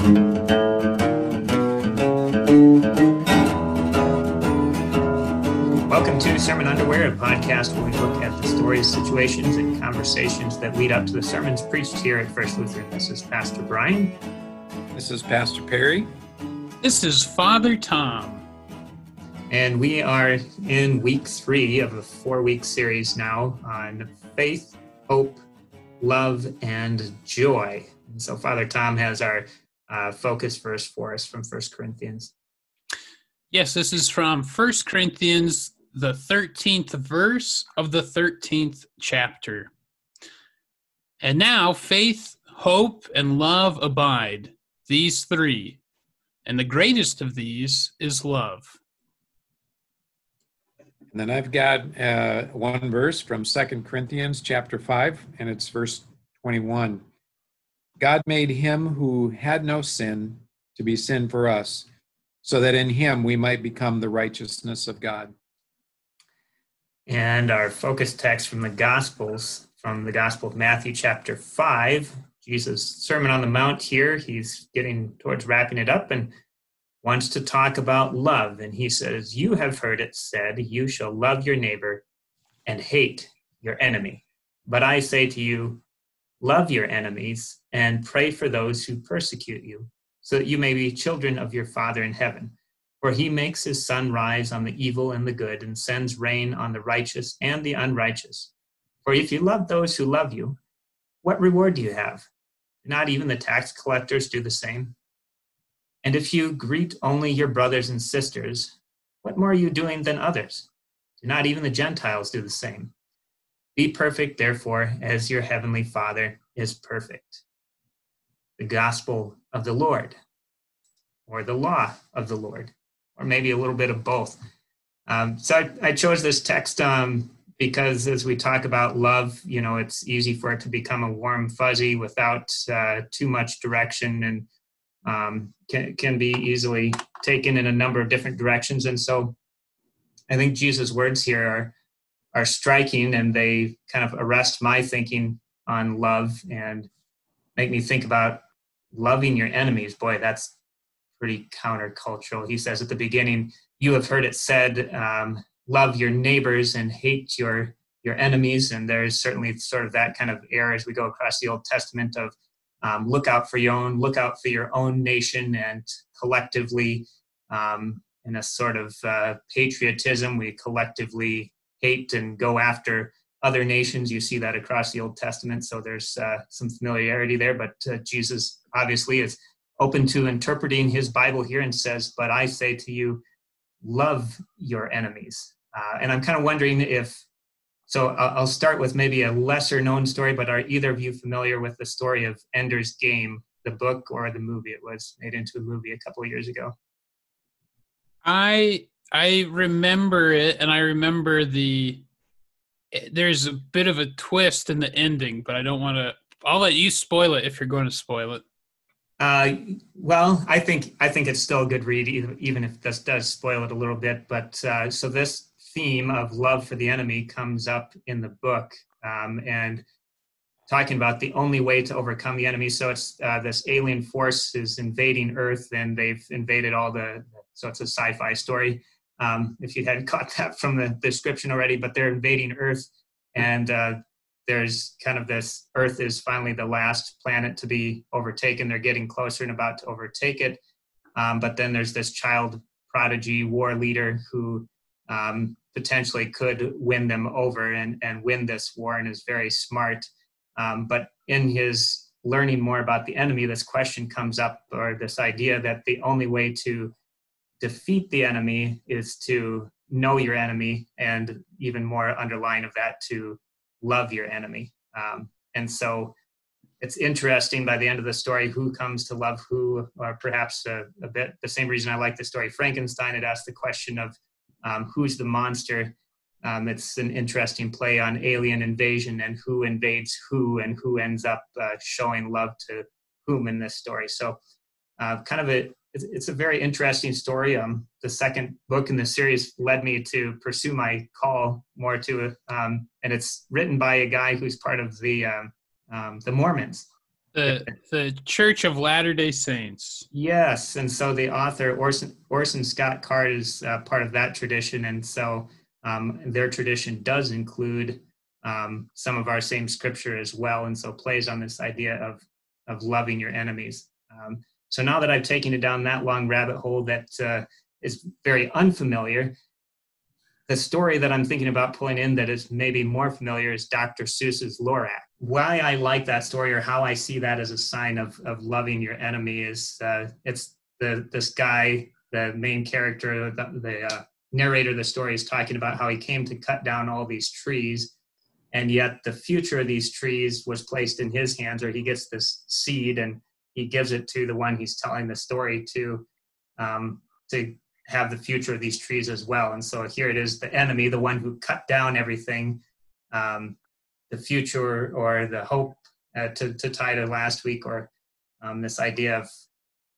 Welcome to Sermon Underwear, a podcast where we look at the stories, situations, and conversations that lead up to the sermons preached here at First Lutheran. This is Pastor Brian. This is Pastor Perry. This is Father Tom. And we are in week three of a four week series now on faith, hope, love, and joy. And so Father Tom has our uh, focus verse for us from First Corinthians. Yes, this is from First Corinthians, the 13th verse of the 13th chapter. And now faith, hope, and love abide, these three. And the greatest of these is love. And then I've got uh, one verse from Second Corinthians chapter 5, and it's verse 21. God made him who had no sin to be sin for us, so that in him we might become the righteousness of God. And our focus text from the Gospels, from the Gospel of Matthew, chapter 5, Jesus' Sermon on the Mount here. He's getting towards wrapping it up and wants to talk about love. And he says, You have heard it said, You shall love your neighbor and hate your enemy. But I say to you, love your enemies and pray for those who persecute you, so that you may be children of your Father in heaven. For he makes his sun rise on the evil and the good, and sends rain on the righteous and the unrighteous. For if you love those who love you, what reward do you have? Not even the tax collectors do the same. And if you greet only your brothers and sisters, what more are you doing than others? Do not even the Gentiles do the same? Be perfect, therefore, as your heavenly Father is perfect. The gospel of the Lord, or the law of the Lord, or maybe a little bit of both. Um, so I, I, chose this text um, because as we talk about love, you know, it's easy for it to become a warm fuzzy without uh, too much direction and um, can, can be easily taken in a number of different directions. And so I think Jesus' words here are, are striking and they kind of arrest my thinking on love and make me think about loving your enemies. Boy, that's pretty countercultural. He says at the beginning, You have heard it said, um, love your neighbors and hate your your enemies and there's certainly sort of that kind of air as we go across the old testament of um, look out for your own look out for your own nation and collectively um, in a sort of uh, patriotism we collectively hate and go after other nations you see that across the old testament so there's uh, some familiarity there but uh, jesus obviously is open to interpreting his bible here and says but i say to you love your enemies uh, and i'm kind of wondering if so I'll start with maybe a lesser known story, but are either of you familiar with the story of Ender's Game, the book or the movie? It was made into a movie a couple of years ago. I I remember it, and I remember the. There's a bit of a twist in the ending, but I don't want to. I'll let you spoil it if you're going to spoil it. Uh, well, I think I think it's still a good read, even if this does spoil it a little bit. But uh, so this theme of love for the enemy comes up in the book um, and talking about the only way to overcome the enemy so it's uh, this alien force is invading earth and they've invaded all the so it's a sci-fi story um, if you hadn't caught that from the description already but they're invading earth and uh, there's kind of this earth is finally the last planet to be overtaken they're getting closer and about to overtake it um, but then there's this child prodigy war leader who um, potentially could win them over and, and win this war and is very smart. Um, but in his learning more about the enemy, this question comes up, or this idea that the only way to defeat the enemy is to know your enemy, and even more underlying of that, to love your enemy. Um, and so it's interesting by the end of the story who comes to love who, or perhaps a, a bit the same reason I like the story Frankenstein had asked the question of um, who's the monster. Um, it's an interesting play on alien invasion and who invades who and who ends up uh, showing love to whom in this story. So, uh, kind of a it's, a very interesting story. Um, the second book in the series led me to pursue my call more to it, um, and it's written by a guy who's part of the um, um, the Mormons. The the Church of Latter Day Saints. Yes, and so the author Orson Orson Scott Card is uh, part of that tradition, and so um, their tradition does include um, some of our same scripture as well, and so plays on this idea of of loving your enemies. Um, so now that I've taken it down that long rabbit hole that uh, is very unfamiliar, the story that I'm thinking about pulling in that is maybe more familiar is Dr. Seuss's Lorax. Why I like that story or how I see that as a sign of, of loving your enemy is uh, it's the this guy, the main character, the, the uh, narrator of the story is talking about how he came to cut down all these trees and yet the future of these trees was placed in his hands or he gets this seed and he gives it to the one he's telling the story to um, to have the future of these trees as well and so here it is the enemy the one who cut down everything um, the future or the hope uh, to, to tie to last week or um, this idea of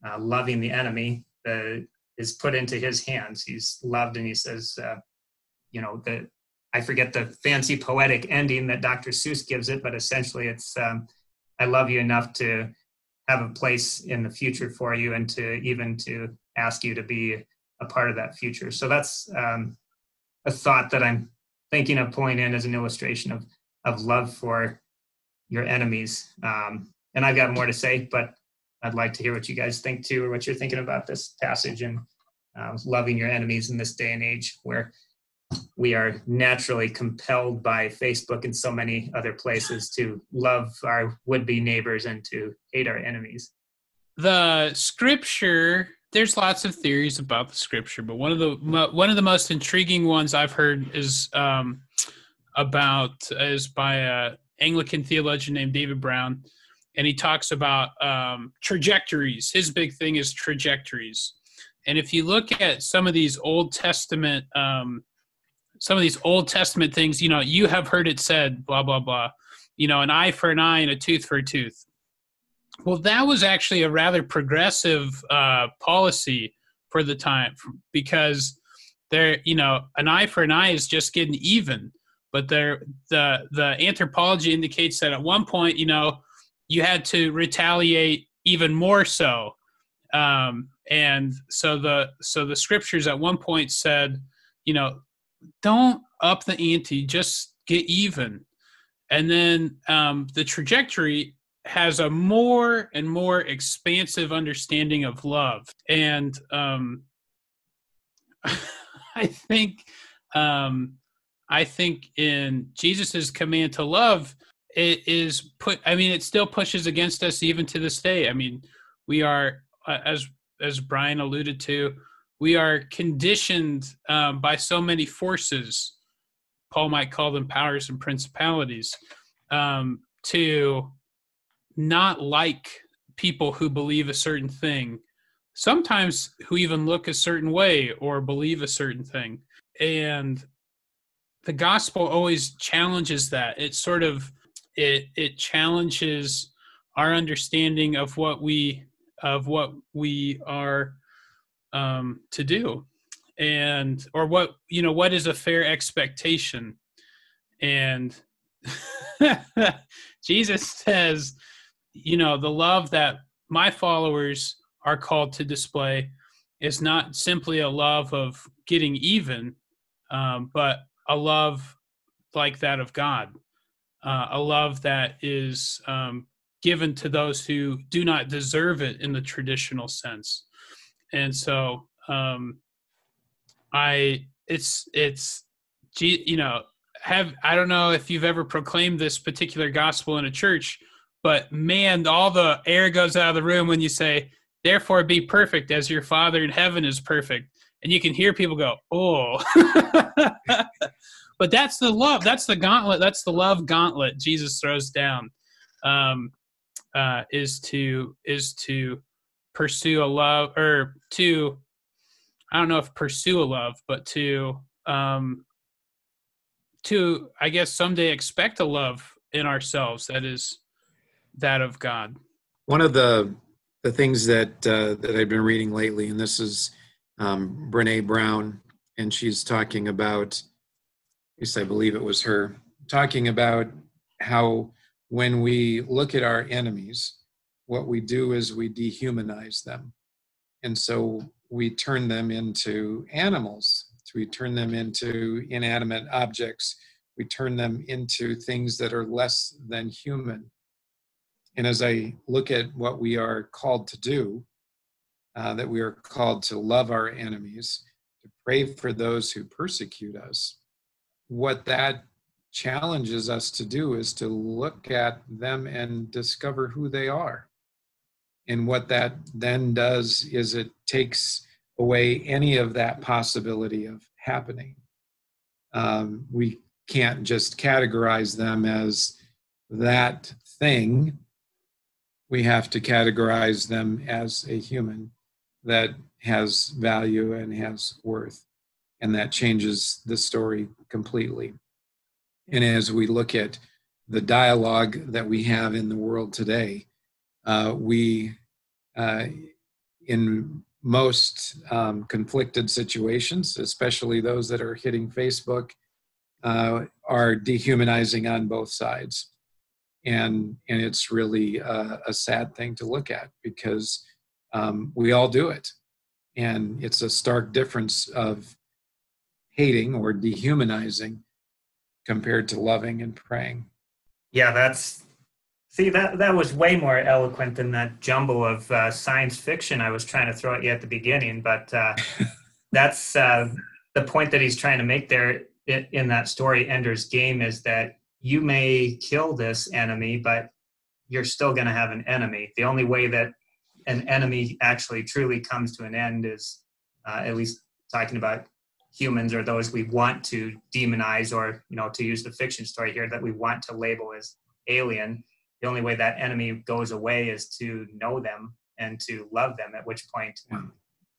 uh, loving the enemy uh, is put into his hands he's loved and he says uh, you know the I forget the fancy poetic ending that Dr. Seuss gives it, but essentially it's um, I love you enough to have a place in the future for you and to even to ask you to be a part of that future. So that's um, a thought that I'm thinking of pulling in as an illustration of of love for your enemies. Um, and I've got more to say, but I'd like to hear what you guys think too, or what you're thinking about this passage and uh, loving your enemies in this day and age where we are naturally compelled by Facebook and so many other places to love our would be neighbors and to hate our enemies. The scripture, there's lots of theories about the scripture, but one of the one of the most intriguing ones I've heard is um, about is by a Anglican theologian named David Brown, and he talks about um, trajectories. His big thing is trajectories, and if you look at some of these Old Testament um, some of these Old Testament things, you know, you have heard it said, blah, blah, blah, you know, an eye for an eye and a tooth for a tooth. Well, that was actually a rather progressive uh, policy for the time because there, you know, an eye for an eye is just getting even. But there, the the anthropology indicates that at one point, you know, you had to retaliate even more so. Um, and so the so the scriptures at one point said, you know, don't up the ante, just get even. And then um, the trajectory has a more and more expansive understanding of love. And um, I think um, I think in Jesus's command to love, it is put. I mean, it still pushes against us even to this day. I mean, we are uh, as as Brian alluded to, we are conditioned um, by so many forces paul might call them powers and principalities um, to not like people who believe a certain thing sometimes who even look a certain way or believe a certain thing. And the gospel always challenges that. It sort of it it challenges our understanding of what we of what we are um, to do. And or what you know what is a fair expectation? And jesus says you know the love that my followers are called to display is not simply a love of getting even um, but a love like that of god uh, a love that is um, given to those who do not deserve it in the traditional sense and so um, I it's it's you know have I don't know if you've ever proclaimed this particular gospel in a church, but man, all the air goes out of the room when you say, "Therefore, be perfect as your Father in heaven is perfect," and you can hear people go, "Oh." but that's the love. That's the gauntlet. That's the love gauntlet Jesus throws down. Um, uh, is to is to pursue a love or to I don't know if pursue a love, but to um to I guess someday expect a love in ourselves that is that of God. One of the the things that uh, that I've been reading lately, and this is um, Brene Brown, and she's talking about, at least I believe it was her, talking about how when we look at our enemies, what we do is we dehumanize them. And so we turn them into animals, we turn them into inanimate objects, we turn them into things that are less than human. And as I look at what we are called to do, uh, that we are called to love our enemies, to pray for those who persecute us, what that challenges us to do is to look at them and discover who they are. And what that then does is it takes away any of that possibility of happening. Um, we can't just categorize them as that thing. We have to categorize them as a human that has value and has worth. And that changes the story completely. And as we look at the dialogue that we have in the world today, uh, we, uh, in most um, conflicted situations, especially those that are hitting Facebook, uh, are dehumanizing on both sides. And, and it's really a, a sad thing to look at because um, we all do it. And it's a stark difference of hating or dehumanizing compared to loving and praying. Yeah, that's see that that was way more eloquent than that jumble of uh, science fiction I was trying to throw at you at the beginning. But uh, that's uh, the point that he's trying to make there in, in that story, Ender's Game, is that you may kill this enemy, but you're still going to have an enemy. The only way that an enemy actually truly comes to an end is, uh, at least talking about humans or those we want to demonize or you know to use the fiction story here that we want to label as alien the only way that enemy goes away is to know them and to love them at which point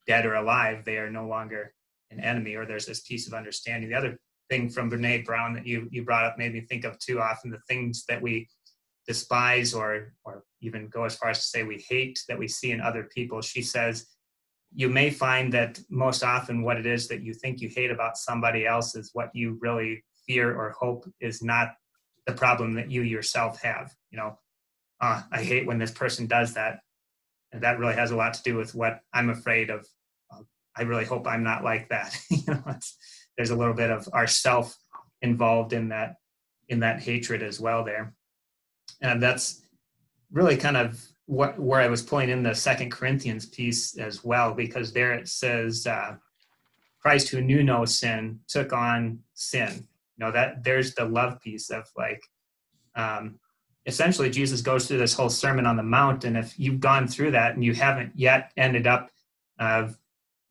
dead or alive they are no longer an enemy or there's this piece of understanding. The other thing from brene brown that you you brought up made me think of too often the things that we despise or or even go as far as to say we hate that we see in other people. She says you may find that most often what it is that you think you hate about somebody else is what you really fear or hope is not the problem that you yourself have you know? Uh, i hate when this person does that. And that really has a lot to do with what i'm afraid of. Uh, i really hope i'm not like that. You know there's a little bit of ourself involved in that in that hatred as well there. And that's really kind of what where I was pulling in the Second Corinthians piece as well, because there it says uh, Christ, who knew no sin, took on sin. You know that there's the love piece of like, um, essentially Jesus goes through this whole Sermon on the Mount, and if you've gone through that and you haven't yet ended up uh,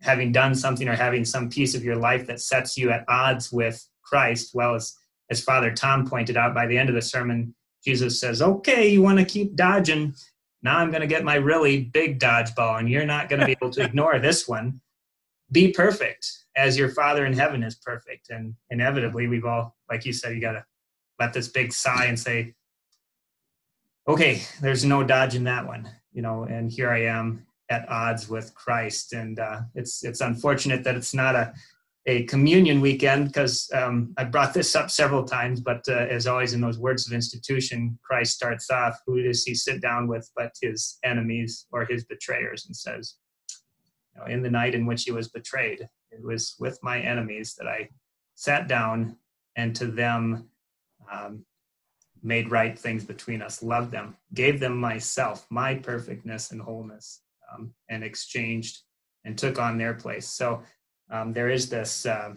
having done something or having some piece of your life that sets you at odds with Christ, well as as Father Tom pointed out, by the end of the sermon, Jesus says, "Okay, you want to keep dodging." Now I'm going to get my really big dodgeball, and you're not going to be able to ignore this one. Be perfect as your Father in heaven is perfect. And inevitably, we've all, like you said, you got to let this big sigh and say, okay, there's no dodging that one, you know, and here I am at odds with Christ. And uh, it's, it's unfortunate that it's not a, a communion weekend because um, I brought this up several times, but uh, as always in those words of institution, Christ starts off, who does he sit down with but his enemies or his betrayers and says, know, in the night in which he was betrayed, it was with my enemies that I sat down and to them um, made right things between us, loved them, gave them myself, my perfectness and wholeness, um, and exchanged and took on their place. So um, there is this uh,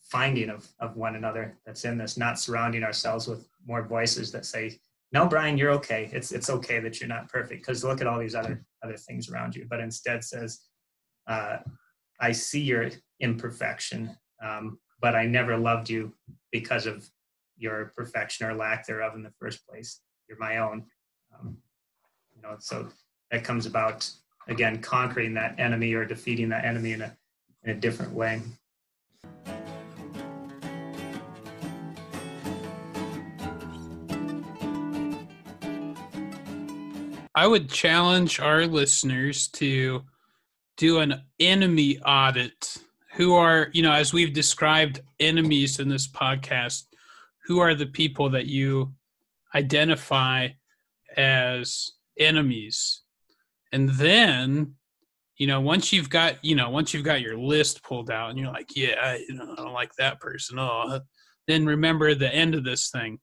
finding of, of one another that's in this, not surrounding ourselves with more voices that say, no, Brian, you're okay. It's, it's okay that you're not perfect because look at all these other, other things around you. But instead says, uh, I see your imperfection, um, but I never loved you because of your perfection or lack thereof in the first place. You're my own. Um, you know, so that comes about again conquering that enemy or defeating that enemy in a in a different way. I would challenge our listeners to do an enemy audit. Who are, you know, as we've described enemies in this podcast, who are the people that you identify as enemies. And then, you know, once you've got, you know, once you've got your list pulled out and you're like, yeah, I, you know, I don't like that person. Oh, then remember the end of this thing.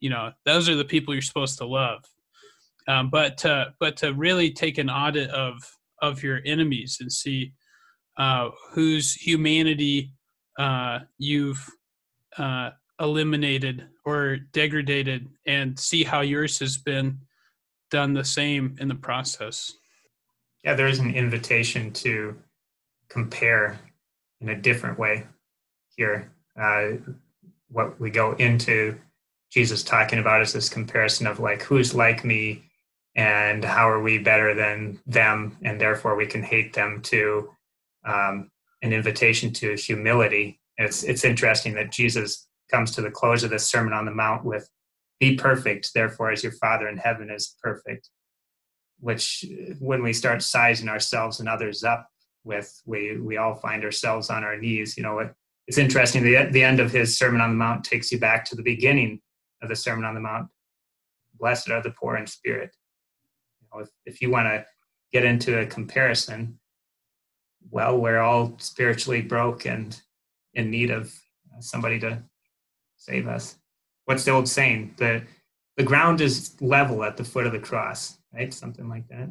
You know, those are the people you're supposed to love. Um, but to, but to really take an audit of of your enemies and see uh, whose humanity uh, you've uh, eliminated or degraded, and see how yours has been done the same in the process. Yeah, there is an invitation to compare in a different way here. Uh, what we go into Jesus talking about is this comparison of like who's like me and how are we better than them and therefore we can hate them to um, an invitation to humility. It's it's interesting that jesus comes to the close of this sermon on the mount with be perfect therefore as your father in heaven is perfect which when we start sizing ourselves and others up with we we all find ourselves on our knees. You know it, it's interesting the, the end of his sermon on the mount takes you back to the beginning of the sermon on the mount. Blessed are the poor in spirit if, if you want to get into a comparison well we're all spiritually broke and in need of somebody to save us what's the old saying the the ground is level at the foot of the cross right something like that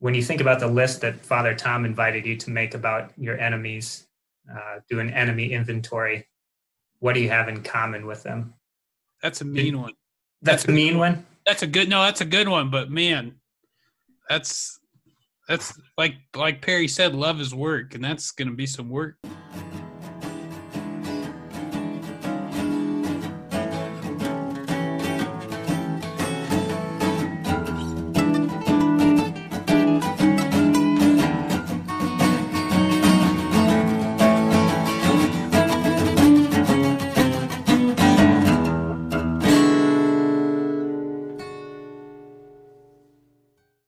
when you think about the list that Father Tom invited you to make about your enemies, uh, do an enemy inventory. What do you have in common with them? That's a mean one. That's, a mean one. That's a good no, that's a good one, but man, that's that's like like Perry said, love is work, and that's gonna be some work.